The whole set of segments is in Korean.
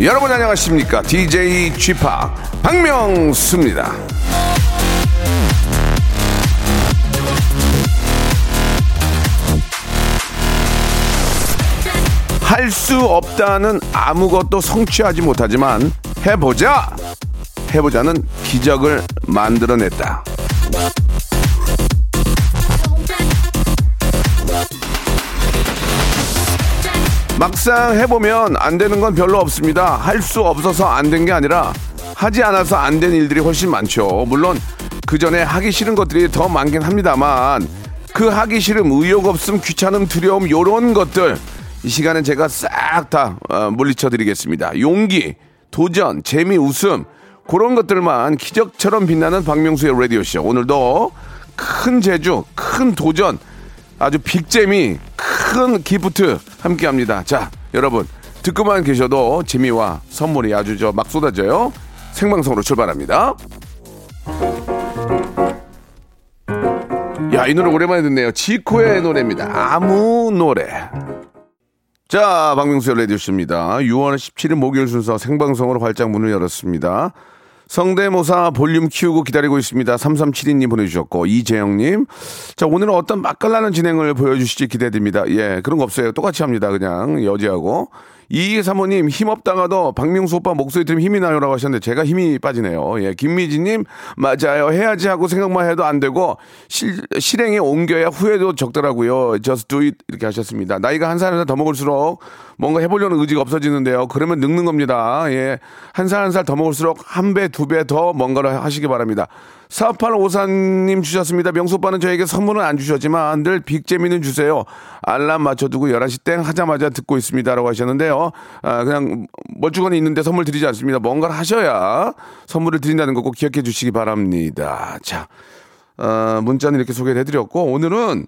여러분 안녕하십니까? DJ g p 박명수입니다. 할 수 없다는 아무것도 성취하지 못하지만 해보자! 해보자는 기적을 만들어냈다 막상 해보면 안 되는 건 별로 없습니다. 할 수 없어서 안 된 게 아니라 하지 않아서 안 된 일들이 훨씬 많죠. 물론 그 전에 하기 싫은 것들이 더 많긴 합니다만 그 하기 싫음, 의욕 없음, 귀찮음, 두려움 요런 것들 이 시간은 제가 싹다 어, 물리쳐 드리겠습니다. 용기, 도전, 재미, 웃음 그런 것들만 기적처럼 빛나는 박명수의 라디오 쇼. 오늘도 큰 제주, 큰 도전 아주 빅잼이 큰 기프트 함께 합니다. 자, 여러분, 듣고만 계셔도 재미와 선물이 아주 저 막 쏟아져요. 생방송으로 출발합니다. 야, 이 노래 오랜만에 듣네요. 지코의 노래입니다. 아무 노래. 자, 박명수의 라디오쇼입니다. 6월 17일 목요일 순서 생방송으로 활짝 문을 열었습니다. 성대모사 볼륨 키우고 기다리고 있습니다. 3372님 보내주셨고, 이재영님. 자, 오늘은 어떤 맛깔나는 진행을 보여주실지 기대됩니다. 예, 그런 거 없어요. 똑같이 합니다. 그냥 여지하고. 이사모님 힘없다가도 박명수 오빠 목소리 들으면 힘이 나요라고 하셨는데 제가 힘이 빠지네요. 예, 김미진님 맞아요. 해야지 하고 생각만 해도 안 되고 실, 실행에 옮겨야 후회도 적더라고요. Just do it 이렇게 하셨습니다. 나이가 한살한살더 먹을수록 뭔가 해보려는 의지가 없어지는데요. 그러면 늙는 겁니다. 예, 한 살 한 살 더 먹을수록 한 배, 두 배 더 뭔가를 하시기 바랍니다. 4854님 주셨습니다. 명수 오빠는 저에게 선물은 안 주셨지만 늘 빅재미는 주세요. 알람 맞춰두고 11시 땡 하자마자 듣고 있습니다. 라고 하셨는데요. 아, 그냥 멀쩡하게 있는데 선물 드리지 않습니다. 뭔가를 하셔야 선물을 드린다는 거 꼭 기억해 주시기 바랍니다. 자, 어, 문자는 이렇게 소개를 해드렸고, 오늘은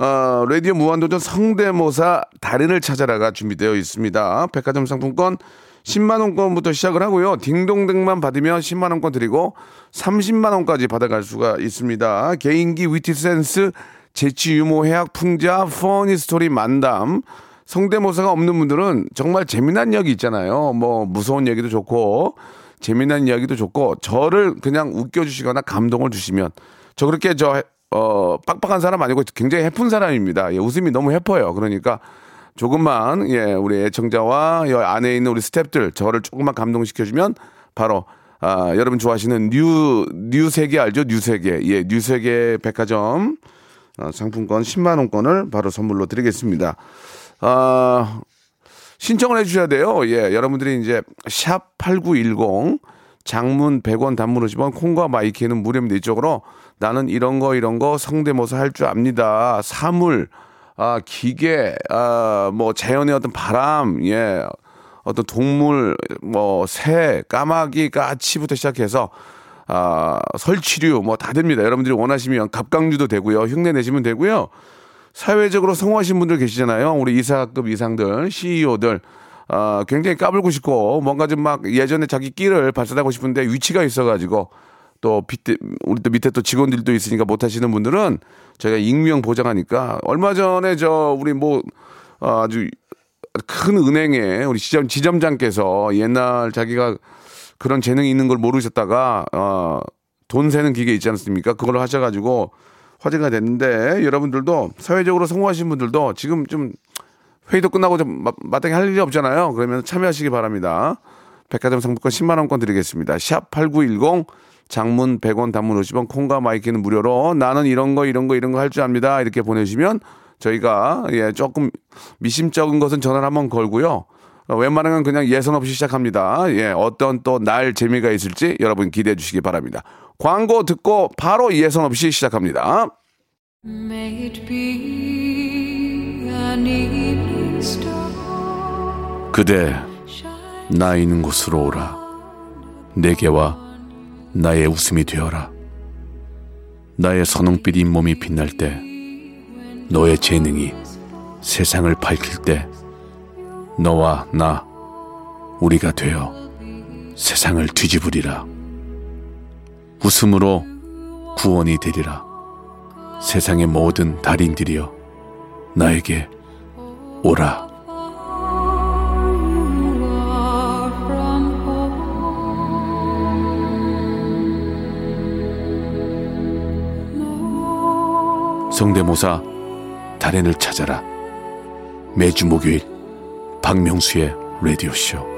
어, 라디오 무한도전 성대모사 달인을 찾아라가 준비되어 있습니다. 백화점 상품권 10만 원권부터 시작을 하고요. 딩동댕만 받으면 10만 원권 드리고 30만 원까지 받아갈 수가 있습니다. 개인기, witty sense, 재치, 유머, 해학, 풍자, funny story, 만담. 성대모사가 없는 분들은 정말 재미난 이야기 있잖아요. 뭐 무서운 얘기도 좋고 재미난 이야기도 좋고 저를 그냥 웃겨주시거나 감동을 주시면 저 그렇게 저 어, 빡빡한 사람 아니고 굉장히 해픈 사람입니다. 예, 웃음이 너무 해퍼요. 그러니까 조금만 예 우리 애청자와 이 안에 있는 우리 스탭들 저를 조금만 감동시켜 주면 바로 아 여러분 좋아하시는 new new 세계 알죠 new 세계 예 new 세계 백화점 어, 상품권 10만 원권을 바로 선물로 드리겠습니다. 아 신청을 해주셔야 돼요. 예 여러분들이 이제 샵 #8910 장문 100원 단문 50원 콩과 마이키는 무료입니다. 이쪽으로 나는 이런 거 이런 거 성대모사 할 줄 압니다. 사물 아, 기계, 아, 뭐, 자연의 어떤 바람, 예, 어떤 동물, 뭐, 새, 까마귀, 까치부터 시작해서, 아, 설치류, 뭐, 다 됩니다. 여러분들이 원하시면 갑각류도 되고요. 흉내 내시면 되고요. 사회적으로 성공하신 분들 계시잖아요. 우리 이사급 이상들, CEO들. 아, 굉장히 까불고 싶고, 뭔가 좀 막 예전에 자기 끼를 발산하고 싶은데 위치가 있어가지고, 또 밑에 우리 또 밑에 또 직원들도 있으니까 못 하시는 분들은 저희가 익명 보장하니까 얼마 전에 저 우리 뭐 아주 큰 은행에 우리 지점 지점장께서 옛날 자기가 그런 재능이 있는 걸 모르셨다가 어 돈 세는 기계 있지 않습니까? 그걸로 하셔가지고 화제가 됐는데 여러분들도 사회적으로 성공하신 분들도 지금 좀 회의도 끝나고 좀 마- 마땅히 할 일이 없잖아요. 그러면 참여하시기 바랍니다. 백화점 상품권 10만 원권 드리겠습니다. 샵 8910 장문 100원 단문 50원 콩과 my K는 무료로 나는 이런 거 이런 거 이런 거 할 줄 압니다. 이렇게 보내주시면 저희가 예 조금 미심쩍은 것은 전화를 한번 걸고요. 어, 웬만하면 그냥 예선 없이 시작합니다. 예, 어떤 또 날 재미가 있을지 여러분 기대해 주시기 바랍니다. 광고 듣고 바로 예선 없이 시작합니다. 그대 나 있는 곳으로 오라 내게와 나의 웃음이 되어라 나의 선홍빛 잇몸이 빛날 때 너의 재능이 세상을 밝힐 때 너와 나 우리가 되어 세상을 뒤집으리라. 웃음으로 구원이 되리라. 세상의 모든 달인들이여 나에게 오라. 성대모사 달인을 찾아라. 매주 목요일 박명수의 라디오 쇼.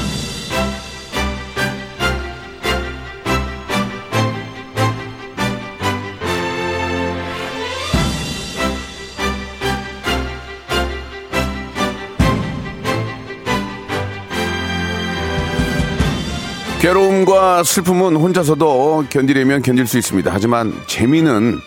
괴로움과 슬픔은 혼자서도 견디려면 견딜 수 있습니다. 하지만 재미는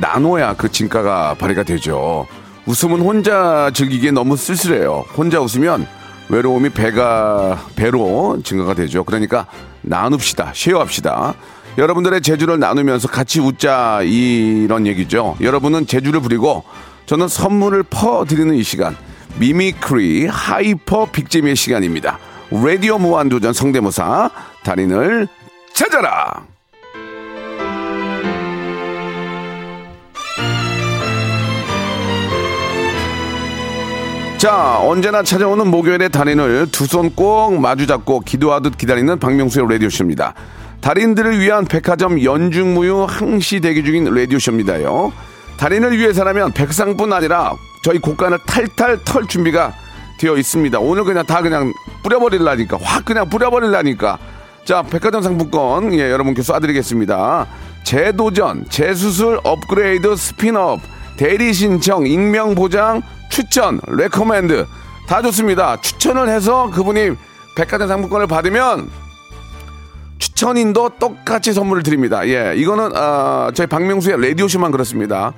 나눠야 그 진가가 발휘가 되죠. 웃음은 혼자 즐기기에 너무 쓸쓸해요. 혼자 웃으면 외로움이 배가 배로 증가가 되죠. 그러니까 나눕시다. share합시다. 여러분들의 재주를 나누면서 같이 웃자 이런 얘기죠. 여러분은 재주를 부리고 저는 선물을 퍼 드리는 이 시간 mimicry hyper big재미의 시간입니다. 라디오 무한도전 성대모사 달인을 찾아라. 자, 언제나 찾아오는 목요일의 달인을 두 손 꼭 마주잡고 기도하듯 기다리는 박명수의 라디오쇼입니다. 달인들을 위한 백화점 연중무휴 항시 대기 중인 라디오쇼입니다요. 달인을 위해서라면 백상뿐 아니라 저희 곳간을 탈탈 털 준비가 되어 있습니다. 오늘 그냥 다 그냥 뿌려버릴라니까. 확 그냥 뿌려버릴라니까. 자, 백화점 상품권, 예, 여러분께 쏴드리겠습니다. 재도전, 재수술, 업그레이드, 스피너업, 대리 신청, 익명 보장, 추천, recommend. 다 좋습니다. 추천을 해서 그분이 백화점 상품권을 받으면 추천인도 똑같이 선물을 드립니다. 예, 이거는 어, 저희 박명수의 라디오쇼만 그렇습니다.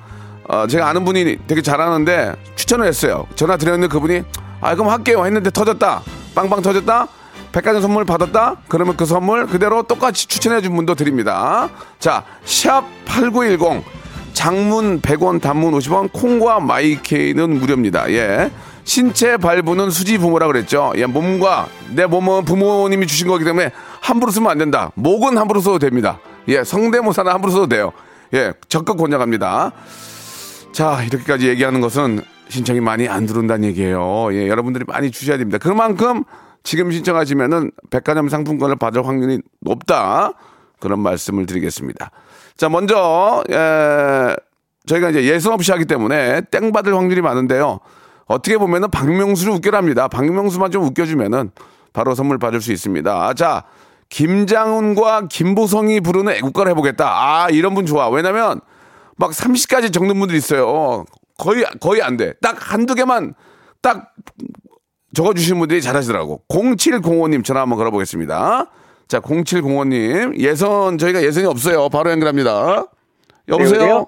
어, 제가 아는 분이 되게 잘하는데 추천을 했어요. 전화 드렸는데 그분이 아 그럼 할게요 했는데 터졌다. 빵빵 터졌다. 백화점 선물 받았다. 그러면 그 선물 그대로 똑같이 추천해 준 분도 드립니다. 자, 샵 8910 장문 100원, 단문 50원, 콩과 마이케이는 무료입니다. 예. 신체 발부는 수지 부모라 그랬죠. 예, 몸과 내 몸은 부모님이 주신 거기 때문에 함부로 쓰면 안 된다. 목은 함부로 써도 됩니다. 예, 성대모사는 함부로 써도 돼요. 예, 적극 권장합니다. 자, 이렇게까지 얘기하는 것은 신청이 많이 안 들어온다는 얘기예요. 예, 여러분들이 많이 주셔야 됩니다. 그만큼 지금 신청하시면은 백화점 상품권을 받을 확률이 높다. 그런 말씀을 드리겠습니다. 자, 먼저, 예, 저희가 이제 예선 없이 하기 때문에 땡 받을 확률이 많은데요. 어떻게 보면은 박명수를 웃겨랍니다. 박명수만 좀 웃겨주면은 바로 선물 받을 수 있습니다. 자, 김장훈과 김보성이 부르는 애국가를 해보겠다. 아, 이런 분 좋아. 왜냐면 막 30까지 적는 분들 있어요. 거의, 거의 안 돼. 딱 한두 개만 딱 적어 주신 분들이 잘하시더라고. 0705님 전화 한번 걸어 보겠습니다. 자, 0705님. 예선, 저희가 예선이 없어요. 바로 연결합니다. 여보세요? 여보세요?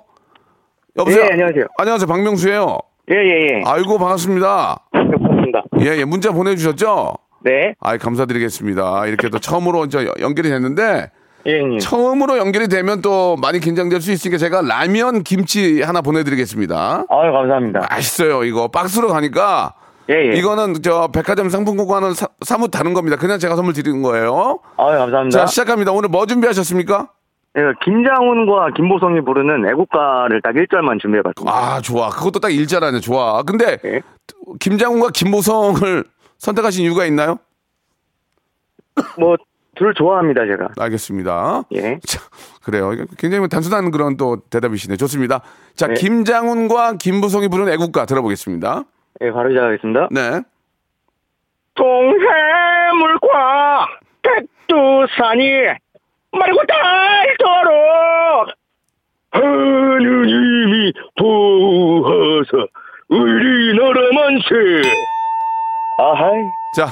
여보세요? 예, 안녕하세요. 안녕하세요. 박명수예요 예, 예, 예. 아이고, 반갑습니다. 반갑습니다. 예, 예. 문자 보내 주셨죠? 네. 아이, 감사드리겠습니다. 이렇게 또 처음으로 연결이 됐는데, 예, 형님. 처음으로 연결이 되면 또 많이 긴장될 수 있으니까 제가 라면 김치 하나 보내드리겠습니다. 아유, 감사합니다. 맛있어요, 이거. 박스로 가니까. 예, 예. 이거는 저 백화점 상품권과는 사, 사뭇 다른 겁니다. 그냥 제가 선물 드리는 거예요. 아유, 감사합니다. 자, 시작합니다. 오늘 뭐 준비하셨습니까? 예, 김장훈과 김보성이 부르는 애국가를 딱 1절만 준비해봤습니다. 아, 좋아. 그것도 딱 일자라네. 좋아. 근데 예. 김장훈과 김보성을 선택하신 이유가 있나요? 뭐, 둘 좋아합니다, 제가. 알겠습니다. 예. 자, 그래요. 굉장히 단순한 그런 또 대답이시네. 좋습니다. 자, 네. 김장훈과 김보성이 부르는 애국가 들어보겠습니다. 예, 바로 시작하겠습니다. 네. 동해물과 백두산이 마르고 닳도록 하느님이 부어서 우리나라 만세. 아하이. 자,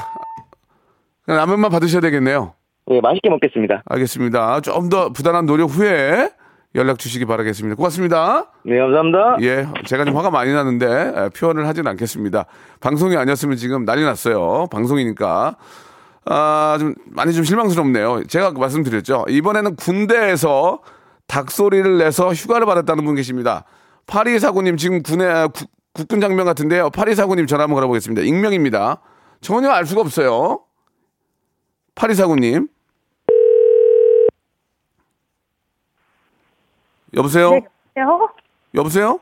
라면만 받으셔야 되겠네요. 예, 맛있게 먹겠습니다. 알겠습니다. 좀 더 부단한 노력 후에 연락 주시기 바라겠습니다. 고맙습니다. 네, 감사합니다. 예, 제가 좀 화가 많이 나는데 에, 표현을 하진 않겠습니다. 방송이 아니었으면 지금 난리 났어요. 방송이니까. 아, 좀 많이 좀 실망스럽네요. 제가 말씀드렸죠. 이번에는 군대에서 닭소리를 내서 휴가를 받았다는 분 계십니다. 파리사구님 지금 군에 국- 국군 장병 같은데요. 파리사구님 전화 한번 걸어보겠습니다. 익명입니다. 전혀 알 수가 없어요. 파리사구님. 여보세요? 네, 여보세요? 여보세요?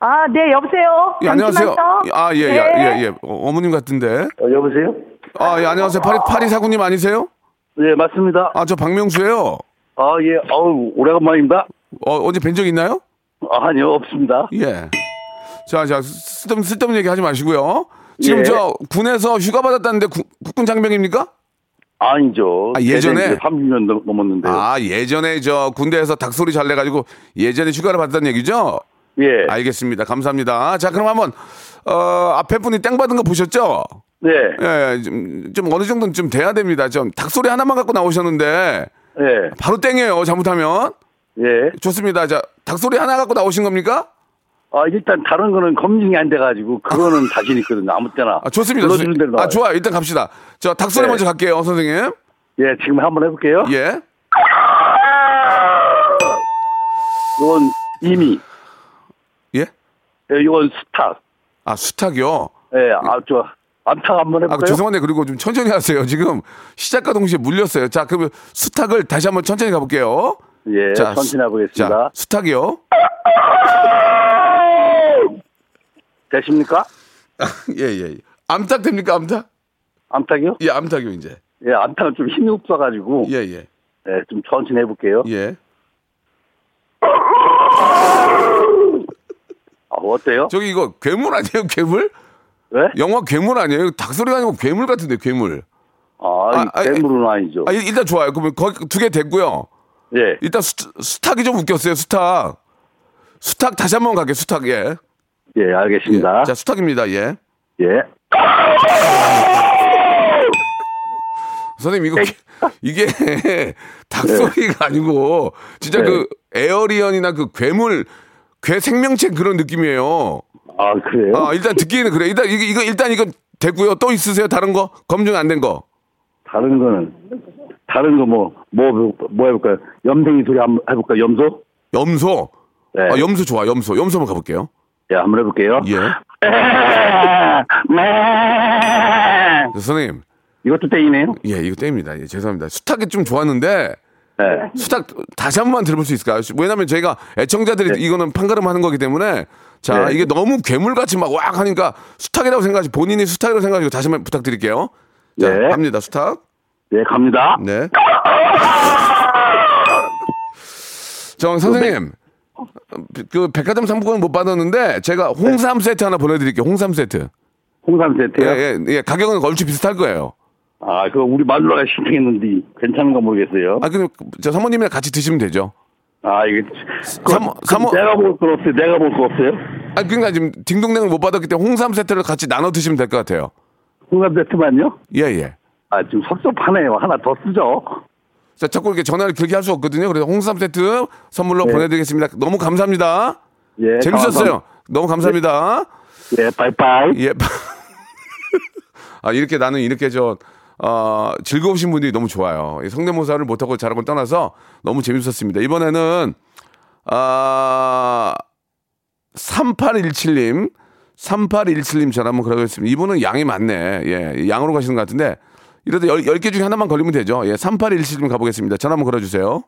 아, 네, 여보세요? 예, 안녕하세요. 잠시만요. 아, 예, 예, 네. 예, 예. 어, 어머님 같은데. 어, 여보세요? 아, 예, 안녕하세요. 파리, 파리 사구님 아니세요? 네, 맞습니다. 아, 저 박명수예요. 아, 예, 어우, 오래간만입니다. 어, 어제 뵌 적 있나요? 아, 아니요, 없습니다. 예. 자, 자, 쓸데없는, 쓸데없는 얘기 하지 마시고요. 지금 예. 저 군에서 휴가 받았다는데 구- 국군 장병입니까? 아니죠. 아, 예전에? 30년 넘었는데. 아, 예전에 저 군대에서 닭소리 잘 내가지고 예전에 휴가를 받았다는 얘기죠? 예. 알겠습니다. 감사합니다. 자, 그럼 한번, 어, 앞에 분이 땡 받은 거 보셨죠? 네. 예, 좀, 좀 어느 정도는 좀 돼야 됩니다. 좀 닭소리 하나만 갖고 나오셨는데 예. 바로 땡이에요. 잘못하면. 예. 좋습니다. 자, 닭소리 하나 갖고 나오신 겁니까? 아, 일단 다른 거는 검증이 안 돼가지고, 그거는 자신 있거든요. 아무 때나. 아, 좋습니다. 대로 아. 좋아요. 일단 갑시다. 저 닭소리 네. 먼저 갈게요, 선생님. 예, 지금 한번 해볼게요. 예. 이건 이미. 예? 예, 이건 스탁. 아, 수탉이요. 예, 아, 저, 안탁 한번 아, 해볼까요? 죄송한데 그리고 좀 천천히 하세요. 지금 시작과 동시에 물렸어요. 자, 그러면 수탉을 다시 한번 천천히 가볼게요. 예, 자, 천천히 수- 해보겠습니다. 자, 수탉이요. 되십니까? 예, 예. 암탉 됩니까, 암탉? 암탉이요? 예, 암탉이요, 이제. 예, 암탉은 좀 힘이 없어가지고, 예, 예. 예, 좀 천천히 해볼게요. 예. 아, 어때요? 저기 이거 괴물 아니에요, 괴물? 네? 영화 괴물 아니에요? 닭 소리가 아니고 괴물 같은데, 괴물. 아, 아, 이 아, 괴물은 아 니죠. 아, 일- 일단 좋아요. 그러면 거기 두 개 됐고요. 예, 일단 수, 수탉이 좀 웃겼어요, 수탉. 수탉 다시 한번 갈게요, 수탉, 예. 예, 알겠습니다. 예. 자, 수탉입니다, 예. 예. 선생님, 네. 이거, 이게 닭소리가 아니고, 진짜 네. 그 에어리언이나 그 괴물, 괴 생명체 그런 느낌이에요. 아, 그래요? 아, 일단 듣기에는 그래. 일단, 이거, 이거, 일단 이거 됐고요. 또 있으세요? 다른 거? 검증 안 된 거? 다른 거는, 다른 거 뭐, 뭐, 뭐 해볼까요? 염댕이 소리 한번 해볼까요? 염소? 염소? 네. 아, 염소 좋아, 염소. 염소 한번 가볼게요. 예, 한번 해볼게요. 예. 선생님, 이것도 땡이네요? 예, 이거 땡입니다. 예, 죄송합니다. 수탉이 좀 좋았는데, 네. 수탉 다시 한 번만 들어볼 수 있을까요? 왜냐면 저희가 애청자들이 이거는 판가름 하는 거기 때문에 자 네. 이게 너무 괴물같이 막 왁 하니까 수탉이라고 생각하시 본인이 수탉이라고 생각하시고 다시 한번 부탁드릴게요. 자 네. 갑니다 수탉. 예, 갑니다. 네. 저 선생님 그 백화점 상품권 못 받았는데 제가 홍삼 세트 하나 보내드릴게요. 홍삼 세트. 홍삼 세트요? 예, 예, 예. 가격은 얼추 비슷할 거예요. 아, 그거 우리 마누라가 신청했는데 괜찮은가 모르겠어요. 아, 그럼 저 사모님이랑 같이 드시면 되죠. 아, 이게. 사모- 사모- 내가 볼건 없어요. 내가 볼 거 없어요? 아, 그러니까 지금 딩동댕을 못 받았기 때문에 홍삼 세트를 같이 나눠 드시면 될 것 같아요. 홍삼 세트만요? 예, 예. 아, 지금 섭섭하네요. 하나 더 쓰죠. 자, 자꾸 이렇게 전화를 길게 할 수 없거든요. 그래서 홍삼 세트 선물로 네. 보내드리겠습니다. 너무 감사합니다. 예. 재밌었어요. 너무 감사합니다. 예, 바이바이. 예. 아, 이렇게 나는 이렇게 저, 어, 즐거우신 분들이 너무 좋아요. 이 성대모사를 못하고 잘하고 떠나서 너무 재밌었습니다. 이번에는, 아, 3817님, 3817님 전화 한번 걸어보겠습니다. 이분은 양이 많네. 예, 양으로 가시는 것 같은데, 이래도 10, 개 중에 하나만 걸리면 되죠. 예, 3817님 가보겠습니다. 전화 한번 걸어주세요.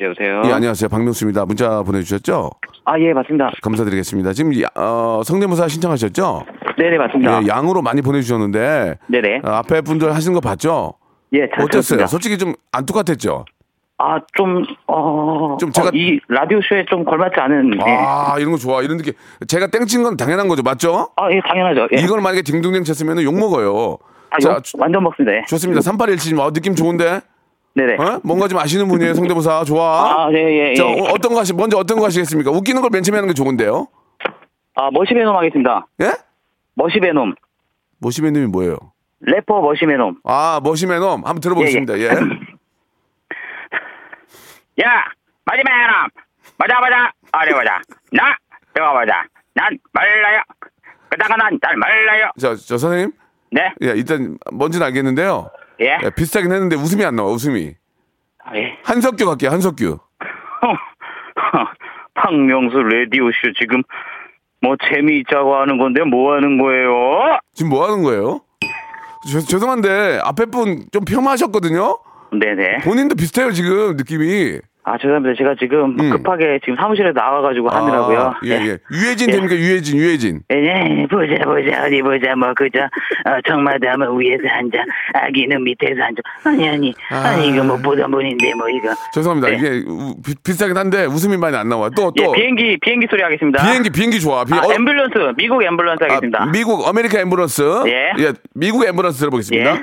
여보세요. 예, 안녕하세요. 박명수입니다. 문자 보내주셨죠? 아, 예, 맞습니다. 감사드리겠습니다. 지금, 야- 어, 성대모사 신청하셨죠? 네네, 맞습니다. 예, 양으로 많이 보내주셨는데 네네. 어, 앞에 분들 하시는 거 봤죠? 예, 잘 어땠어요? 들었습니다. 솔직히 좀 안 똑같았죠? 아, 좀, 어, 좀 제가- 어, 이 라디오쇼에 좀 걸맞지 않은, 예. 아 이런 거 좋아 이런 느낌 제가 땡친 건 당연한 거죠 맞죠? 아, 예, 당연하죠. 예. 이걸 만약에 딩동댕 쳤으면 욕 먹어요. 아, 자 요, 완전 먹습니다. 예. 좋습니다. 3817님 어, 느낌 좋은데 네네. 어? 뭔가 좀 아시는 분이에요, 성대모사. 좋아. 아, 예, 예, 예. 자, 어, 어떤 거 하시, 먼저 어떤 거 하시겠습니까? 웃기는 걸 맨 처음에 하는 게 좋은데요? 아, 머시베놈 하겠습니다. 예? 머시베놈. 모시맨님이 뭐예요? 래퍼 머시베놈. 아, 머시맨엄. 한번 들어보겠습니다. 예. 야, 머시베놈. 보자, 보자. 어디 보자. 나, 이거 보자. 난 몰라요. 그다가 난잘 몰라요. 자, 저 선생님. 네? 예, 일단 뭔지는 알겠는데요. 예. 예, 비슷하긴 했는데 웃음이 안 나와, 웃음이. 아, 예. 한석규 갈게요, 한석규. 박명수 라디오 쇼 지금 뭐 재미있자고 하는 건데 뭐 하는 거예요? 지금 뭐 하는 거예요? 죄, 죄송한데 앞에 분 좀 폄하하셨거든요. 네네. 본인도 비슷해요 지금 느낌이. 아 죄송합니다. 제가 지금 음. 급하게 지금 사무실에 나와가지고 하느라고요. 아, 예, 예. 유해진 예. 됩니까 유해진, 유해진. 예, 예, 보자 보자 어디 보자 뭐 그저 어, 청마담은 위에서 앉아 아기는 밑에서 앉아 아니 아니 아 니 이거 뭐 보던 분인데 뭐 이거 죄송합니다. 네. 이게 우- 비, 비슷하긴 한데 웃음이 많이 안 나와. 또또 예, 비행기 비행기 소리 하겠습니다. 비행기 비행기 좋아. 비, 아, 어, 앰뷸런스 미국 앰뷸런스 하겠습니다. 아, 미국 아메리카 앰뷸런스. 예. 미국 앰뷸런스 들어보겠습니다.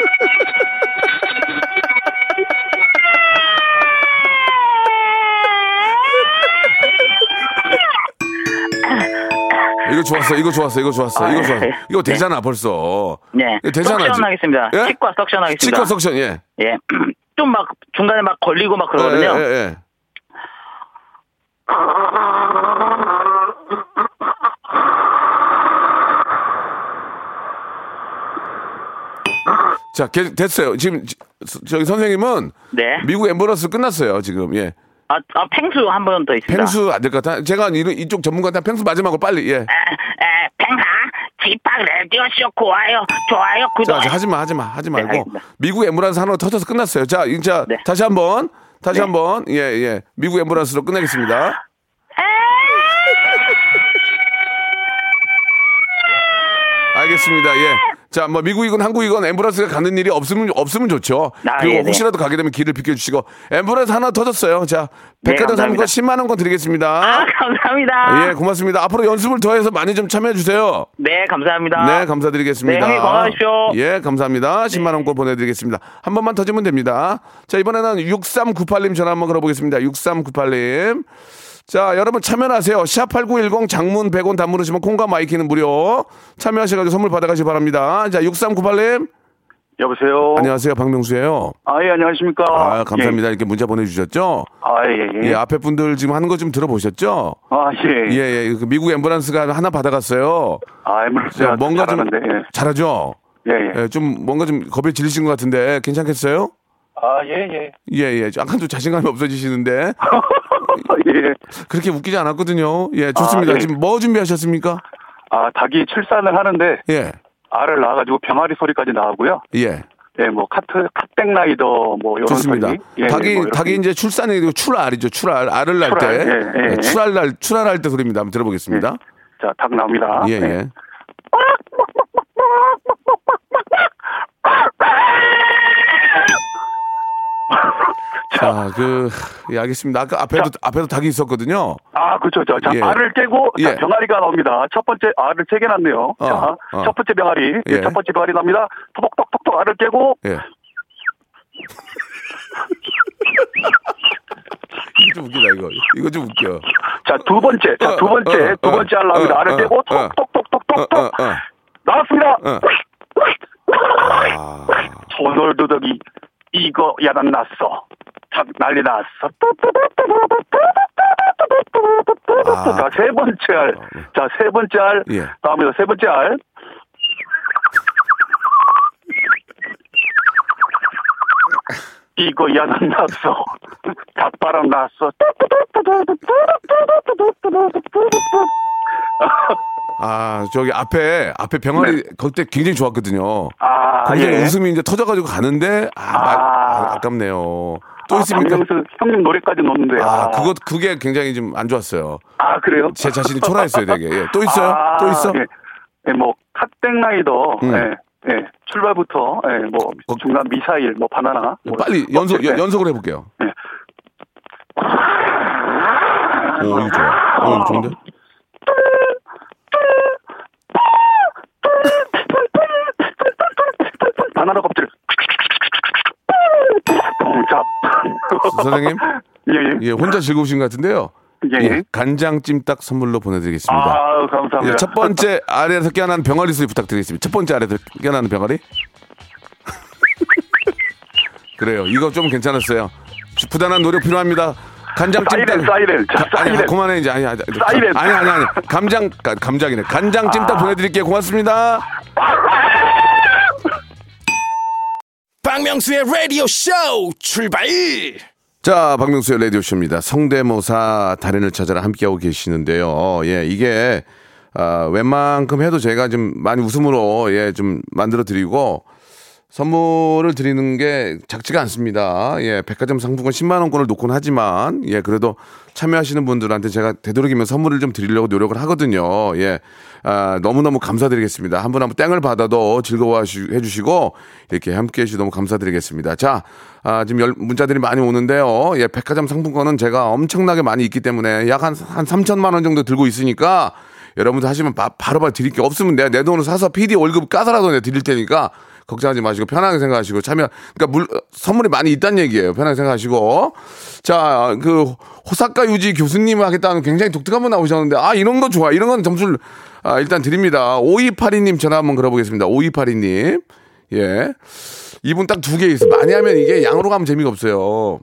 예. 이거 좋았어. 이거 좋았어. 이거 좋았어. 아, 이거 예. 좋았어. 이거 네. 되잖아 벌써. 네. 이거 되잖아. suction. 하겠습니다. 예? 치과 석션 하겠습니다. 치과 석션 예. 예. 좀 막 중간에 막 걸리고 막 그러거든요. 예, 예, 예. 자, 게- 됐어요. 지금 지- 저기 선생님은 네. 미국 앰버런스 끝났어요. 지금 예. 아, 아 팽수 한 번 더 있습니다. 펭수 안 될 것 같아. 제가 이, 이쪽 전문가한테 펭수 마지막으로 빨리 예. 에, 에, 팽하 지팍 라디오 쇼 좋아요 좋아요 구독. 자, 자, 하지 마, 하지 마, 하지 말고 알겠습니다. 미국 앰뷸런스 하나 터져서 끝났어요. 자, 이제 네. 다시 한번 다시 네. 한번 예, 예. 미국 앰뷸런스로 끝내겠습니다. 알겠습니다. 예. 자, 뭐 미국이건 한국이건 앰뷸런스가 가는 일이 없으면 없으면 좋죠. 아, 그리고 예, 네. 혹시라도 가게 되면 길을 비켜 주시고 앰뷸런스 하나 터졌어요. 자, 네, 백화점 상품권 감사합니다. 10만 원권 드리겠습니다. 아, 감사합니다. 예, 고맙습니다. 앞으로 연습을 더 해서 많이 좀 참여해 주세요. 네, 감사합니다. 네, 감사드리겠습니다. 네, 건강하십시오. 예, 감사합니다. 10만 원권 보내 드리겠습니다. 한 번만 터지면 됩니다. 자, 이번에는 6398님 전화 한번 걸어 보겠습니다. 6398님. 자, 여러분 참여하세요. 샵8910 장문 100원 단문 오시면 콩과 my K는 무료. 참여하셔가지고 선물 받아가시기 바랍니다. 자, 6398님. 여보세요. 안녕하세요. 박명수예요. 아, 예, 안녕하십니까. 아, 감사합니다. 이렇게 문자 보내주셨죠? 예. 아, 예, 예. 예, 앞에 분들 지금 하는 거 좀 들어보셨죠? 아, 예. 예, 예. 그 미국 앰뷸런스가 하나 받아갔어요. 아, 자, 뭔가 좀 잘하는데, 예. 잘하죠? 예, 예. 예, 좀 뭔가 좀 겁에 질리신 것 같은데 괜찮겠어요? 아, 예, 예. 예, 예. 약간도 자신감이 없어지시는데 예. 그렇게 웃기지 않았거든요. 예, 좋습니다. 아, 예. 지금 뭐 준비하셨습니까? 아, 닭이 출산을 하는데, 예, 알을 낳아가지고 병아리 소리까지 나오고요. 예. 예, 뭐, 카트, 카땡라이더, 뭐, 이런 좋습니다. 소리. 예, 닭이 예, 뭐 닭이 이제 출산이 출알이죠. 출알 알을 낳을 출알, 때 예, 예, 예. 출알 날 출알할 때 소리입니다. 한번 들어보겠습니다. 자, 닭 나옵니다. 예, 예. 자, 그, 예, 알겠습니다. 아까 앞에도, 앞에도 닭이 있었거든요. 아, 그렇죠. 자, 자 예. 알을 깨고 자, 예. 병아리가 나옵니다. 첫 번째 알을 세개 났네요. 어, 자, 어. 첫 번째 병아리, 예, 예. 첫 번째 병아리 나옵니다. 톡톡톡톡톡 알을 깨고 예. 이거 좀 웃기다, 이거. 이거 좀 웃겨. 자, 두 번째, 자, 두 어, 번째, 어, 두 어, 번째 알 나옵니다. 어, 알을 어, 깨고 어. 톡톡톡톡톡톡 어, 어, 어. 나왔습니다. 어. 아, 손월두덕이 이거 야단 났어. 자, 난리 났어. 아. 자, 세 번째 알. 자, 세 번째 알. 예. 나옵니다. 세 번째 알. 이거 야단 났어. 닭바람 났어. 아, 저기 앞에, 앞에 병아리, 그때 굉장히 좋았거든요. 네. 아, 굉장히 예. 웃음이 이제 터져가지고 가는데, 아, 마- 아, 아깝네요. 또 아, 있습니까? 박명수 형님 노래까지 넣는데. 아, 그것, 그게 굉장히 좀 안 좋았어요. 아, 그래요? 제 자신이 초라했어요, 되게. 예. 또 있어요? 아, 또 있어? 예. 예, 뭐 카땡라이더, 음. 예, 예, 출발부터, 예, 뭐 어. 중간 미사일, 뭐 바나나. 뭐 빨리 연속, 예. 연, 연속으로 해볼게요. 네. 오, 이거 좋아. 어, 이거 좋은데? 바나나 껍질. 선생님. 예, 예. 예, 혼자 즐거우신 것 같은데요. 예, 예. 간장 찜 닭 선물로 보내드리겠습니다. 아, 감사합니다. 예, 첫 번째 아래에서 깨어나는 병아리 소리 부탁드리겠습니다. 첫 번째 아래에서 깨어나는 병아리. 그래요. 이거 좀 괜찮았어요. 부단한 노력 필요합니다. 간장 찜 닭. 사이렌, 사이렌. 아니. 그만해 이제. 아니, 아니, 사이렌. 아니, 아니, 아니. 감장, 가- 감장이네. 간장 찜닭 보내드릴게요. 고맙습니다. 박명수의 라디오 쇼 출발 자, 박명수의 라디오 쇼입니다. 성대모사 달인을 찾아라 함께하고 계시는데요. 예, 이게, 아, 웬만큼 해도 제가 좀 많이 웃음으로, 예, 좀 만들어 드리고, 선물을 드리는 게 작지가 않습니다. 예, 백화점 상품권 10만 원권을 놓곤 하지만, 예, 그래도 참여하시는 분들한테 제가 되도록이면 선물을 좀 드리려고 노력을 하거든요. 예, 아, 너무너무 감사드리겠습니다. 한분 한 분 땡을 받아도 즐거워 해 주시고, 이렇게 함께 해 주셔서 너무 감사드리겠습니다. 자, 아, 지금 열, 문자들이 많이 오는데요. 예, 백화점 상품권은 제가 엄청나게 많이 있기 때문에 약 한, 한 3천만 원 정도 들고 있으니까, 여러분들 하시면 바, 바로바로 드릴 게 없으면 내가 내 돈으로 사서 PD 월급 까서라도 내가 드릴 테니까 걱정하지 마시고 편하게 생각하시고 참여 그러니까 물 선물이 많이 있다는 얘기예요. 편하게 생각하시고 자 그 호사카 유지 교수님 하겠다는 굉장히 독특한 분 나오셨는데 아 이런 거 좋아 이런 건 점수를 아, 일단 드립니다. 5282님 전화 한번 걸어보겠습니다. 5282님 예 이분 딱 두 개 있어 많이 하면 이게 양으로 가면 재미가 없어요.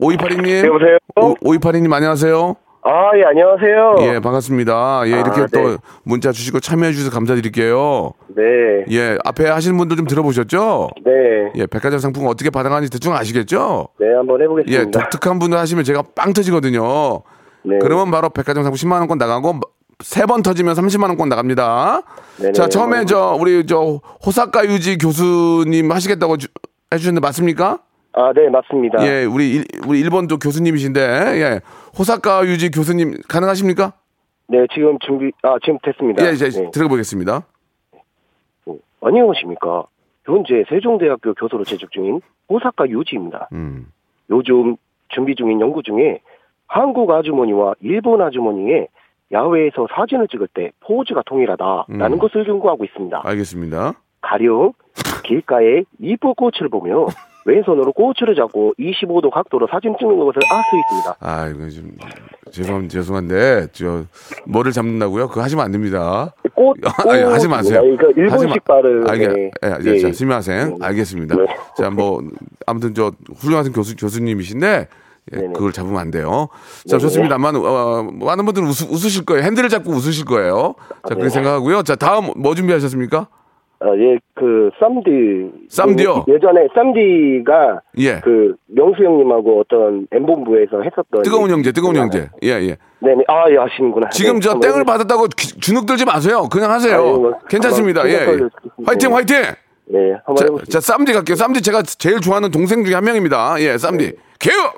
5282님 여보세요? 5282님 안녕하세요. 아, 예, 안녕하세요. 예, 반갑습니다. 예, 이렇게 아, 또 네. 문자 주시고 참여해 주셔서 감사드릴게요. 네. 예, 앞에 하시는 분들 좀 들어보셨죠? 네. 예, 백화점 상품 어떻게 받아가는지 대충 아시겠죠? 네, 한번 예, 해보겠습니다. 독특한 분들 하시면 제가 빵 터지거든요. 네. 그러면 바로 백화점 상품 10만 원권 나가고 세 번 터지면 30만 원권 나갑니다. 네네. 자, 처음에 저 우리 저 호사카 유지 교수님 하시겠다고 주- 해주셨는데 맞습니까? 아, 네, 맞습니다. 예, 우리 일, 우리 일본도 교수님이신데 예, 호사카 유지 교수님 가능하십니까? 네, 지금 준비, 아, 지금 됐습니다. 예, 이제 네. 들어보겠습니다. 안녕하십니까. 현재 세종대학교 교수로 재직 중인 호사카 유지입니다. 음. 요즘 준비 중인 연구 중에 한국 아주머니와 일본 아주머니의 야외에서 사진을 찍을 때 포즈가 통일하다라는 음. 것을 연구하고 있습니다. 알겠습니다. 가령 길가에 이뻐 꽃을 보며 왼손으로 꼬치를 잡고 25도 각도로 사진 찍는 것을 알 수 있습니다. 아, 이거 좀 죄송 죄송한데 저 뭐를 잡는다고요? 그거 하시면 안 됩니다. 꽃, 아니, 하지 마세요. 그러니까 하지 마- 일본식 발음. 알게, 네. 예, 예, 예. 자, 스미마생. 알겠습니다. 네. 자, 뭐 아무튼 저 훌륭하신 교수 교수님이신데 예, 네네. 그걸 잡으면 안 돼요. 자, 네네. 좋습니다만 어, 많은 분들은 웃, 웃으실 거예요. 핸들을 잡고 웃으실 거예요. 자, 그렇게 네. 생각하고요. 자, 다음 뭐 준비하셨습니까? 아, 예, 그, 쌈디. 쌈디요? 그 예전에 쌈디가 예. 그, 명수 형님하고 어떤 M본부에서 했었던. 뜨거운 예, 형제, 뜨거운 형제. 예, 예. 네네. 아, 예, 아시는구나. 지금 네, 저 땡을 해보- 받았다고 기- 주눅 들지 마세요. 그냥 하세요. 아유, 뭐, 괜찮습니다. 예. 예. 화이팅, 네. 화이팅! 네, 한번 자, 쌈디 갈게요. 쌈디 제가 제일 좋아하는 동생 중에 한 명입니다. 예, 쌈디. 개요!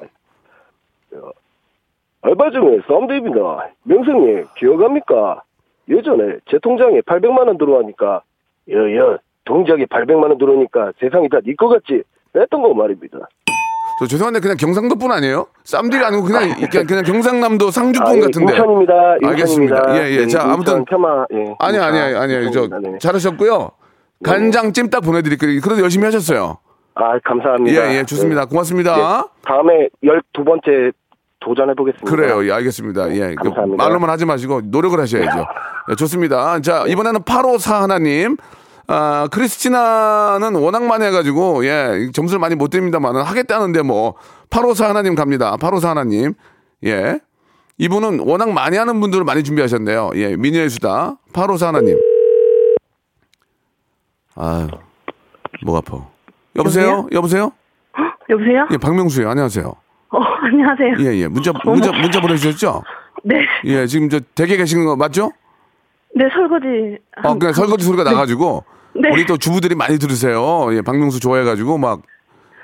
알바 중에 쌈디입니다. 명수님, 기억합니까? 예전에 제 통장에 800만 원 들어가니까, 여여, 통장에 800만 원 들어오니까 세상이 다네거 같지? 했던 거 말입니다. 저 죄송한데 그냥 경상도 분 아니에요? 쌈디가 아니고 그냥 그냥, 그냥 경상남도 상주분 아, 예, 같은데. 인천입니다. 인천입니다. 알겠습니다. 예, 예. 네, 자, 인천 아무튼 폄하, 예. 아니 아니 아니 아니 저. 네. 잘하셨고요. 간장 찜닭 보내드릴게요. 그래도 열심히 하셨어요. 아, 감사합니다. 예, 예, 좋습니다. 네. 고맙습니다. 네, 다음에 12 번째 도전해 보겠습니다. 그래요. 예, 알겠습니다. 예. 그 감사합니다. 말로만 하지 마시고 노력을 하셔야죠. 예, 좋습니다. 자, 이번에는 854 하나님. 아, 크리스티나는 워낙 많이 해가지고, 예, 점수를 많이 못 드립니다만은 하겠다는데 뭐, 854 하나님 갑니다. 854 하나님. 예. 이분은 워낙 많이 하는 분들을 많이 준비하셨네요. 예, 미니의 수다. 854 하나님. 아유, 목 아파. 여보세요? 여보세요? 여보세요? 예, 박명수예요. 안녕하세요. 어, 안녕하세요. 예, 예. 문자, 문자, 문자 보내주셨죠? 네. 예, 지금 저 댁에 계시는 거 맞죠? 네, 설거지. 어, 그냥 설거지 소리가 나가지고 네. 우리 또 주부들이 많이 들으세요. 예, 박명수 좋아해가지고 막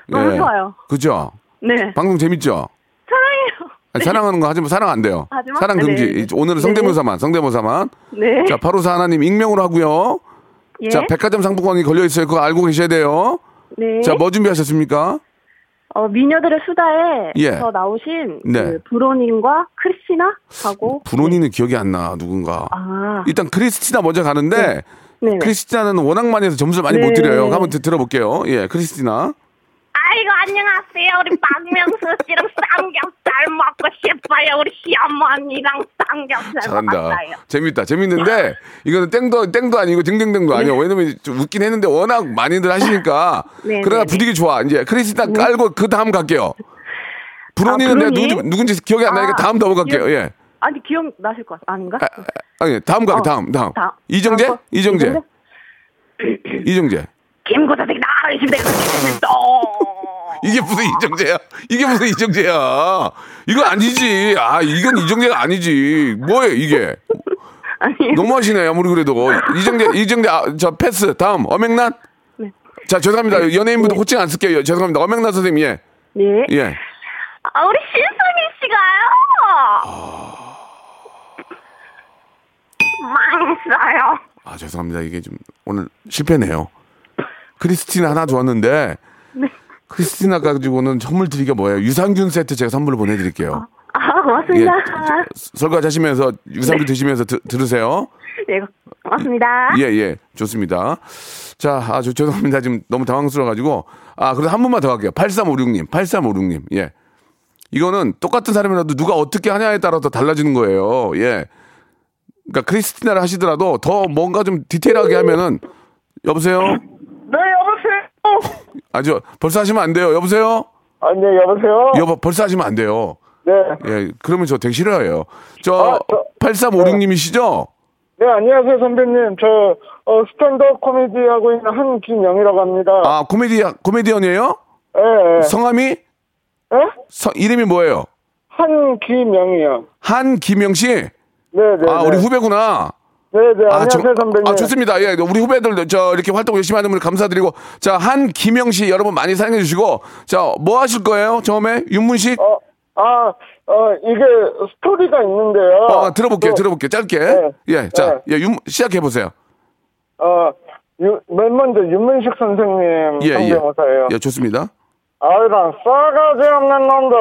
너무 좋아요. 그죠? 네. 방송 재밌죠? 사랑해요. 사랑하는 거 하지만 사랑 안 돼요. 하지 마. 사랑 금지. 네. 오늘은 성대모사만, 성대모사만. 네. 자, 바로사 하나님 익명으로 하고요. 예. 자, 백화점 상품권이 걸려 있어요. 그거 알고 계셔야 돼요. 네. 자, 뭐 준비하셨습니까? 어, 미녀들의 수다에 예. 서 나오신 네. 그 브로님과 크리스티나하고 브로니는 기억이 안 나, 누군가. 아. 일단 크리스티나 먼저 가는데 네. 크리스티나는 워낙 많이 해서 점수를 많이 못 네. 드려요. 한번 드- 들어볼게요. 예, 크리스티나. 아, 아이고 안녕하세요. 우리 박명수 씨랑 삼겹살 먹고 싶어요. 우리 시어머니랑 삼겹살 잘한다. 먹었어요. 재밌다. 재밌는데 이거는 땡도 땡도 아니고 딩딩댕도 아니고 왜냐면 좀 웃긴 했는데 워낙 많이들 하시니까 네, 그러나 네, 분위기 좋아. 이제 크리스타 깔고 그 다음 갈게요. 브로니는 내가 아, 브로니? 누군지, 누군지 기억이 안 나니까 아, 다음 넘어갈게요. 예. 아니 기억 나실 것 같- 아닌가? 아 니 다음 갈게요. 어, 다음 다음. 다음. 이정재? 다음 거? 이정재? 이정재? 이정재. 김구사색 나를 집에 또 이게 무슨 이정재야? 이게 무슨 이정재야? 이거 아니지. 아, 이건 이정재가 아니지. 뭐예요, 이게? 너무하시네, 아무리 그래도. 이정재, 이정재, 아, 저 패스. 다음, 엄행난? 네. 자, 죄송합니다. 연예인분들 호칭 안 쓸게요. 죄송합니다. 엄행난 선생님, 예. 네. 예. 아, 우리 신승희 씨가요. 망했어요. 아, 죄송합니다. 이게 좀, 오늘 실패네요. 크리스티나 하나 좋았는데, 네. 크리스티나 가지고는 선물 드리기가 뭐예요? 유산균 세트 제가 선물로 보내드릴게요. 아, 고맙습니다. 설거지 하시면서 유산균 드시면서 드- 들으세요. 네, 고맙습니다. 예, 예. 좋습니다. 자, 아, 저, 죄송합니다. 지금 너무 당황스러워가지고. 아, 그래도 한 번만 더 할게요. 8356님, 8356님. 예. 이거는 똑같은 사람이라도 누가 어떻게 하냐에 따라서 달라지는 거예요. 예. 그러니까 크리스티나를 하시더라도 더 뭔가 좀 디테일하게 하면은 여보세요? 네, 여보세요? 아주 벌써 하시면 안 돼요. 여보세요? 아, 네, 여보세요? 여보 벌써 하시면 안 돼요. 네. 예. 그러면 저 되게 싫어해요. 저 8356님이시죠? 네, 안녕하세요, 선배님. 저, 어, 스탠드업 코미디 하고 있는 한김영이라고 합니다. 아, 코미디 코미디언이에요? 예, 예. 성함이 예? 성- 이름이 뭐예요? 한김영이요. 한김영 씨? 네, 네. 아, 네. 우리 후배구나. 네, 네, 아, 안녕하세요, 정- 선배님. 아, 좋습니다. 예, 우리 후배들 저 이렇게 활동 열심히 하는 분 감사드리고 자, 한 김영 씨 여러분 많이 사랑해 주시고 자, 뭐 하실 거예요? 처음에 윤문식? 어, 아, 어, 이게 스토리가 있는데요. 어, 들어볼게요. 또, 들어볼게요. 짧게. 네. 예. 자, 예, 윤 시작해 보세요. 어, 유, 맨 먼저 윤문식 선생님 예, 예. 성대모사예요. 예, 좋습니다. 아이랑 싸가지 없는 놈들.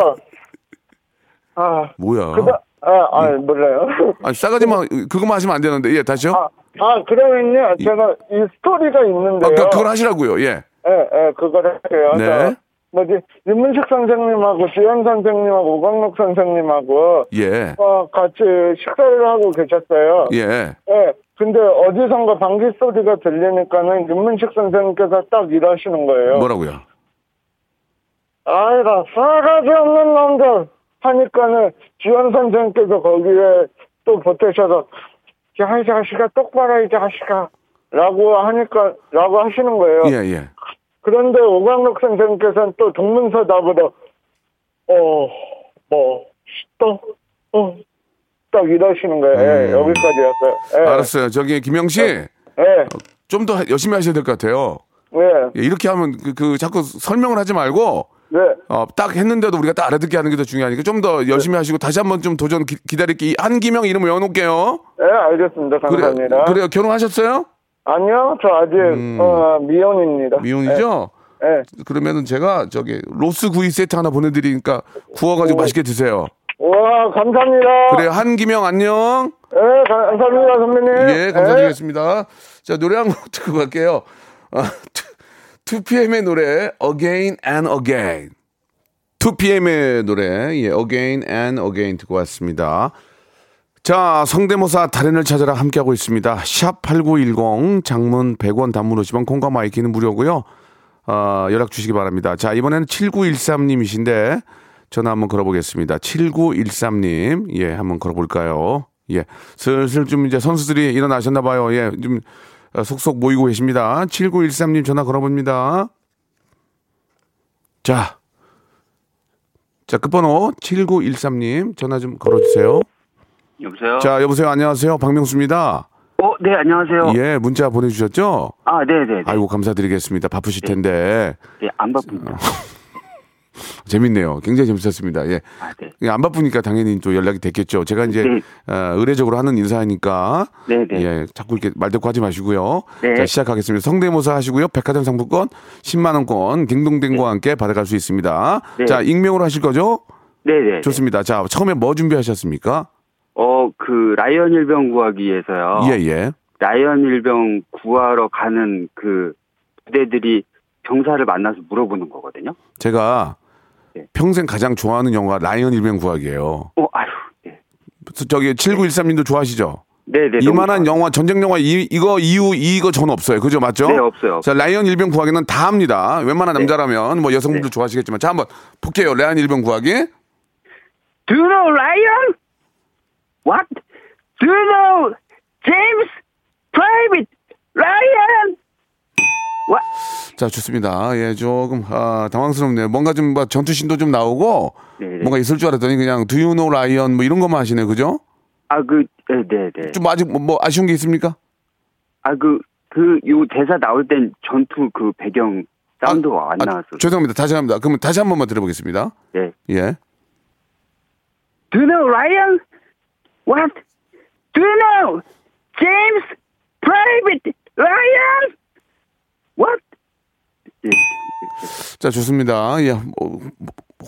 아, 뭐야? 그다, 아, 아, 몰라요. 아니, 싸가지만 그것만 하시면 안 되는데. 예, 다시요? 아, 아, 그러면요, 제가 이 스토리가 있는데요. 어, 그, 그걸 하시라고요. 예. 예, 예, 그걸 할게요. 네. 저, 뭐지, 윤문식 선생님하고 지현 선생님하고 오광록 선생님하고, 예. 어, 같이 식사를 하고 계셨어요. 예. 예. 근데 어디선가 방귀 소리가 들리니까는 윤문식 선생님께서 딱 이러시는 거예요. 뭐라고요? 아이라 싸가지 없는 놈들 하니까는 지원 선생님께서 거기에 또 보태셔서 야, 이 자식아 똑바로 이 자식아 라고 하니까 라고 하시는 거예요. 예, 예. 그런데 오광록 선생님께서는 또 동문서 답으로 어, 뭐, 또, 어, 딱 이러시는 거예요. 예, 여기까지였어요. 예. 음. 알았어요. 저기 김영 씨. 예, 좀 더 열심히 하셔야 될 것 같아요. 예, 예, 이렇게 하면 그, 그 자꾸 설명을 하지 말고 네. 어, 딱 했는데도 우리가 딱 알아듣게 하는 게 더 중요하니까 좀 더 열심히 하시고 다시 한번 좀 도전 기, 기다릴게. 한기명 이름 외워놓을게요. 예, 알겠습니다. 감사합니다. 그래, 요 결혼하셨어요? 아니요, 저 아직, 어, 미혼입니다. 음. 미혼이죠? 예. 그러면은 제가 저기 로스 구이 세트 하나 보내드리니까 구워가지고 맛있게 드세요. 와, 감사합니다. 그래 한기명 안녕. 예, 가- 감사합니다, 선배님. 예, 감사드리겠습니다. 자 노래 한 곡 듣고 갈게요. 아, 2PM의 노래 Again and Again. 2PM의 노래 예, Again and Again 듣고 왔습니다. 자, 성대모사 달인을 찾아라 함께하고 있습니다. 샵8910 장문 100원 단문 50원 콩과 my K는 무료고요. 아, 연락 주시기 바랍니다. 자, 이번에는 7913님이신데 전화 한번 걸어보겠습니다. 7913님. 예, 한번 걸어볼까요? 예. 슬슬 좀 이제 선수들이 일어나셨나 봐요. 예, 좀 어, 속속 모이고 계십니다. 7913님 전화 걸어봅니다. 자. 자, 끝번호 7913님 전화 좀 걸어주세요. 여보세요? 자, 여보세요. 안녕하세요. 박명수입니다. 어, 네, 안녕하세요. 예, 문자 보내주셨죠? 아, 네네. 아이고, 감사드리겠습니다. 바쁘실 텐데. 네, 안 바쁩니다. 재밌네요. 굉장히 재밌었습니다. 예. 아, 네. 예, 안 바쁘니까 당연히 또 연락이 됐겠죠. 제가 이제 네. 어, 의례적으로 하는 인사니까 네, 네. 예, 자꾸 이렇게 말대꾸 하지 마시고요. 네. 자, 시작하겠습니다. 성대모사 하시고요. 백화점 상품권 10만 원권 딩동댕과 함께 받아갈 수 있습니다. 네. 자, 익명으로 하실 거죠? 네 네. 좋습니다. 자, 처음에 뭐 준비하셨습니까? 어, 그, 라이언 일병 구하기 위해서요. 예, 예. 라이언 일병 구하러 가는 그 부대들이 병사를 만나서 물어보는 거거든요. 제가 네. 평생 가장 좋아하는 영화 라이언 일병 구하기예요. 어, 아유, 예. 저기 7913님도 좋아하시죠? 네 네. 이만한 영화 전쟁 영화 이, 이거 이후 이거 전 없어요. 그죠 맞죠? 네, 없어요. 자 라이언 일병 구하기는 다 합니다. 웬만한 남자라면 뭐 여성분들 좋아하시겠지만 자 한번 볼게요. 라이언 일병 구하기. Do you know Ryan? What? Do you know James Private Ryan? What? 자 좋습니다. 예 조금 아, 당황스럽네요. 뭔가 좀뭐 전투신도 좀 나오고 네네. 뭔가 있을 줄 알았더니 그냥 Do you know 라이언 뭐 이런 것만 하시네 그죠? 아, 그, 네, 네, 네. 좀 아직 뭐, 뭐 아쉬운 게 있습니까? 아, 그, 그, 요 대사 나올 땐 전투 그 배경 사운드가 안 아, 나왔어요. 죄송합니다. 다시 합니다. 그러면 다시 한 번만 들어보겠습니다. 네. 예. Do you know Ryan? What? Do you know James Private Ryan? What? 예. 자 좋습니다. 예, 뭐,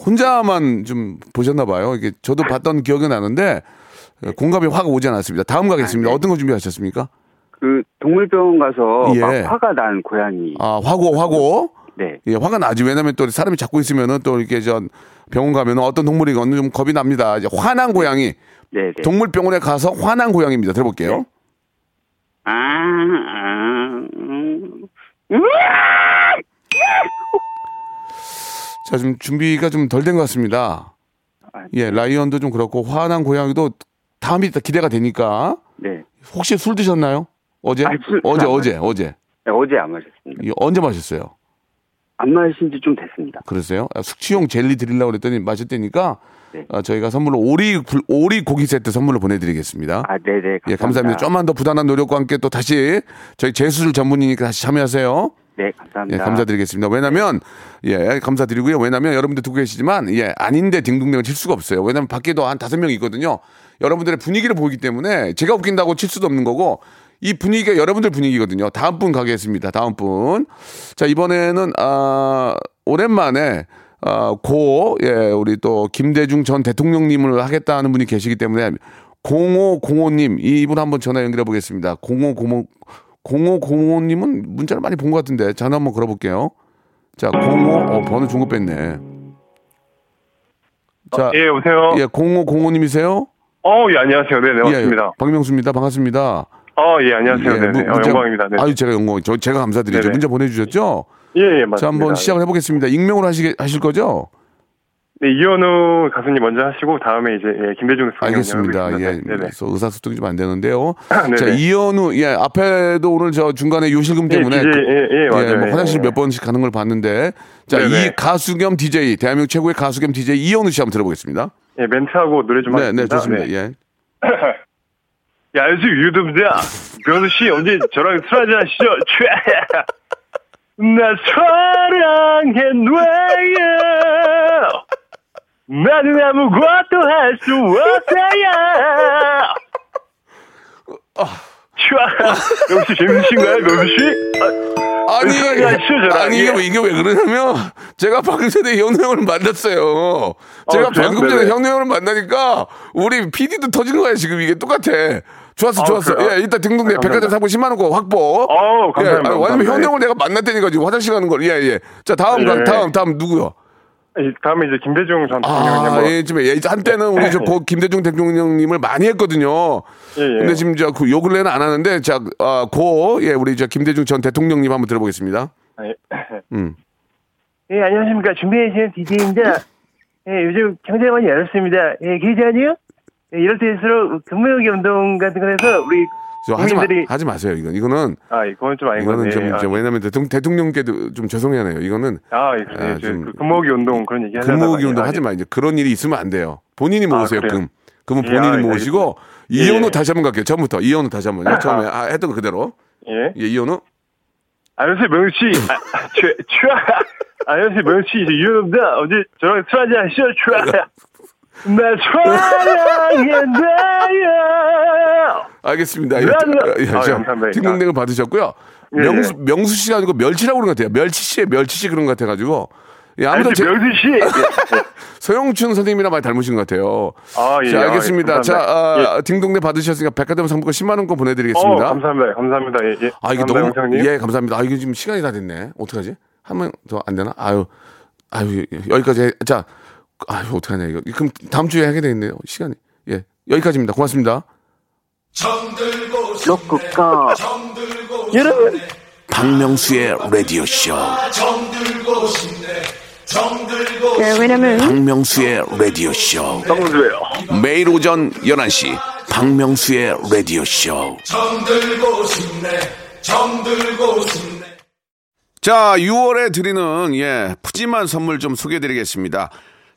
혼자만 좀 보셨나 봐요. 이게 저도 봤던 기억이 나는데 어, 공감이 확 오지 않았습니다. 다음 가겠습니다. 아, 네. 어떤 거 준비하셨습니까? 그 동물병원 가서 예. 막 화가 난 고양이. 아 화고 화고. 네. 예, 화가 나지. 왜냐면 또 사람이 잡고 있으면은 또 이렇게 저 병원 가면은 어떤 동물이건 좀 겁이 납니다. 이제 화난 고양이. 네, 네. 동물병원에 가서 화난 고양이입니다. 들어볼게요. 아, 아, 음. 자, 좀 준비가 좀 덜 된 것 같습니다. 아, 예, 라이언도 좀 그렇고 화난 고양이도 다음이 다 기대가 되니까 네. 혹시 술 드셨나요? 어제? 아, 술- 어제 어제 어제. 네, 어제 안 마셨습니다. 이 언제 마셨어요? 안 마신 지 좀 됐습니다. 그러세요? 아, 숙취용 젤리 드리려고 그랬더니 마셨다니까 네. 아, 저희가 선물로 오리 굴- 오리 고기 세트 선물로 보내드리겠습니다. 아, 네네. 감사합니다. 예, 감사합니다. 좀만 더 부단한 노력과 함께 또 다시 저희 재수술 전문이니까 다시 참여하세요. 네, 예, 감사합니다. 감사드리겠습니다. 왜냐면, 예, 감사드리고요. 왜냐면 여러분들 듣고 계시지만, 예, 아닌데 딩동댕을 칠 수가 없어요. 왜냐면 밖에도 한 다섯 명 있거든요. 여러분들의 분위기를 보기 때문에 제가 웃긴다고 칠 수도 없는 거고, 이 분위기가 여러분들 분위기거든요. 다음 분 가겠습니다. 다음 분. 자, 이번에는, 아, 오랜만에, 아, 고, 예, 우리 또 김대중 전 대통령님을 하겠다는 분이 계시기 때문에 0505님, 이분 한번 전화 연결해 보겠습니다. 0505, 0505님은 문자를 많이 본 것 같은데 전화 한번 걸어볼게요. 자, 05, 어, 번호 중고 뺐네. 자, 예, 여보세요? 예, 0505님이세요? 어, 예, 안녕하세요. 네 네, 맞습니다. 박명수입니다. 반갑습니다. 어, 예, 안녕하세요. 예, 네네. 문- 어, 문자- 영광입니다. 네. 아유, 제가 영광, 저, 제가 감사드리죠. 네네. 문자 보내 주셨죠? 예, 예, 맞습니다. 자, 한번 시작을 해 보겠습니다. 익명으로 하시, 하실 거죠? 네, 이현우 가수님 먼저 하시고, 다음에 이제, 예, 김대중 선생님. 알겠습니다. 예, 네네. 그래서 의사소통이 좀 안 되는데요. 네네. 자, 이현우, 예, 앞에도 오늘 저 중간에 요실금 예, 때문에. DJ, 예, 예, 맞아요. 뭐 예, 화장실 예. 몇 번씩 가는 걸 봤는데. 자, 네네. 이 가수 겸 DJ, 대한민국 최고의 가수 겸 DJ 이현우 씨 한번 들어보겠습니다. 예, 멘트하고 노래 좀 네, 하겠습니다. 네, 좋습니다. 예. 야, 요즘 유튜브자, 변수 씨, 언제 저랑 술 한잔 하시죠? 최! 나 사랑했네요! 나는 아무것도 할 수 없어요! 촤! 역시 재밌으신가요, 변수 씨? 아, 아니. 아니, 이게, 이게 왜 그러냐면, 제가 방금 전에 현우 형을 만났어요. 제가 어? 방금 전에. 현우 형을 만나니까, 우리 PD도 터진 거야, 지금 이게 똑같아. 좋았어, 아, 좋았어. 그래요? 예, 일단 등등대 아, 백화점. 사고 10만 원권 확보. 어우, 감사합니다. 예, 왜냐면 형을 내가 만났다니까 지금 화장실 가는 걸. 예, 예. 자, 다음, 가- 네. 다음, 다음 누구요? 예, 다음에 이제 김대중 전 아, 대통령님. 뭐, 예, 좀, 예, 한때는 우리 저고 김대중 대통령님을 많이 했거든요. 예, 예. 근데 지금 저그 요 근래는 안 하는데, 자, 아, 고, 예, 우리 저 김대중 전 대통령님 한번 들어보겠습니다. 예. 음. 예, 안녕하십니까. 준비해 주신 DJ입니다. 예, 요즘 경제가 많이 어렵습니다. 예, 기자님? 예, 이럴 때일수록 근무요기 운동 같은 거 해서 우리 저 하지, 마. 하지 마세요. 이건 이거는 아, 이건 좀 아닌 이거는. 좀, 아, 좀 왜냐면 대통령, 대통령께도 좀 죄송해요. 이거는 아, 예. 아, 저좀그 근무요기 운동 그런 얘기. 근무기 운동 예, 하지 마. 이제 그런 일이 있으면 안 돼요. 본인이 아, 모으세요. 그래요? 금. 금은 예, 본인이 아, 모으시고 예, 이현우 예. 다시 한번 갈게요. 처음부터 이현우 다시 한번. 처음에 아, 했던 거 그대로. 예. 예, 이현우. 안녕하세요, 명씨. 아, 최, 최. 안녕하세요, 명씨. 이제 이현우입니다. 어제 저랑 술 한잔 하시죠, 최. 나 사랑했나요? 알겠습니다. 예. 예, 아, 자, 감사합니다. 딩동댕을 받으셨고요. 예, 명수 명수 씨가 아니고 멸치라고 그런 것 같아요. 멸치 씨의 멸치 씨 그런 것 같아가지고. 예, 아무튼 제, 명수 씨. 서영춘 선생님이랑 많이 닮으신 것 같아요. 아, 예. 자, 아, 예, 알겠습니다. 자, 감사합니다. 아, 딩동댕 받으셨으니까 백화점 상품권 10만 원권 보내드리겠습니다. 어, 감사합니다. 감사합니다. 예, 예. 아, 이게 감사합니다, 너무 형님. 예, 감사합니다. 아, 이게 지금 시간이 다 됐네. 어떡하지? 한번더안 되나? 아유, 아유, 여기까지, 해. 자, 아유, 어떡하냐, 이거. 그럼 다음 주에 하게 되겠네요. 시간이. 예. 여기까지입니다. 고맙습니다. 로쿠꺼 여러분 박명수의 라디오 쇼. 네, 왜냐면 박명수의 라디오 쇼. 박명수예요. 매일 오전 11시 박명수의 라디오 쇼. 자, 6월에 드리는 예, 푸짐한 선물 좀 소개해 드리겠습니다.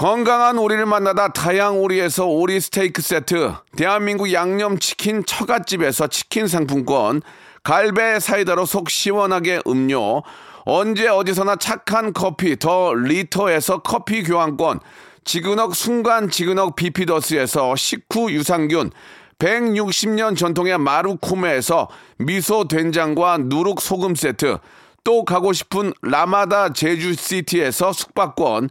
건강한 오리를 만나다 다향 오리에서 오리 스테이크 세트, 대한민국 양념치킨 처갓집에서 치킨 상품권, 갈배 사이다로 속 시원하게 음료, 언제 어디서나 착한 커피 더 리터에서 커피 교환권, 지그넉 순간 지그넉 비피더스에서 식후 유산균, 160년 전통의 마루코메에서 미소 된장과 누룩 소금 세트, 또 가고 싶은 라마다 제주시티에서 숙박권,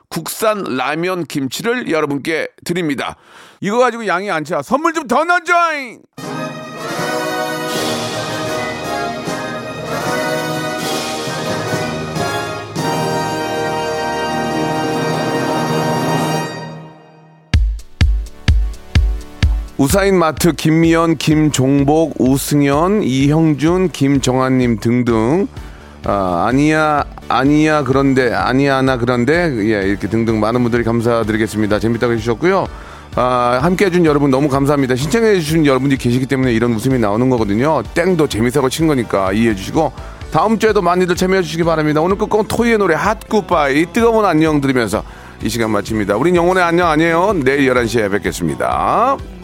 국산 라면 김치를 여러분께 드립니다. 이거 가지고 양이 안 차. 선물 좀 더 넣어줘잉! 우사인 마트 김미연, 김종복, 우승현, 이형준, 김정환님 등등 아, 아니야 아니야 그런데 아니야 나 그런데 예 이렇게 등등 많은 분들이 감사드리겠습니다. 재밌다고 해주셨고요. 아, 함께 해준 여러분 너무 감사합니다. 신청해 주신 여러분들이 계시기 때문에 이런 웃음이 나오는 거거든요. 땡도 재밌다고 친 거니까 이해해 주시고 다음 주에도 많이들 참여해 주시기 바랍니다. 오늘 끝곡은 토이의 노래 핫 굿바이 뜨거운 안녕 들으면서 이 시간 마칩니다. 우린 영혼의 안녕 아니에요. 내일 11시에 뵙겠습니다.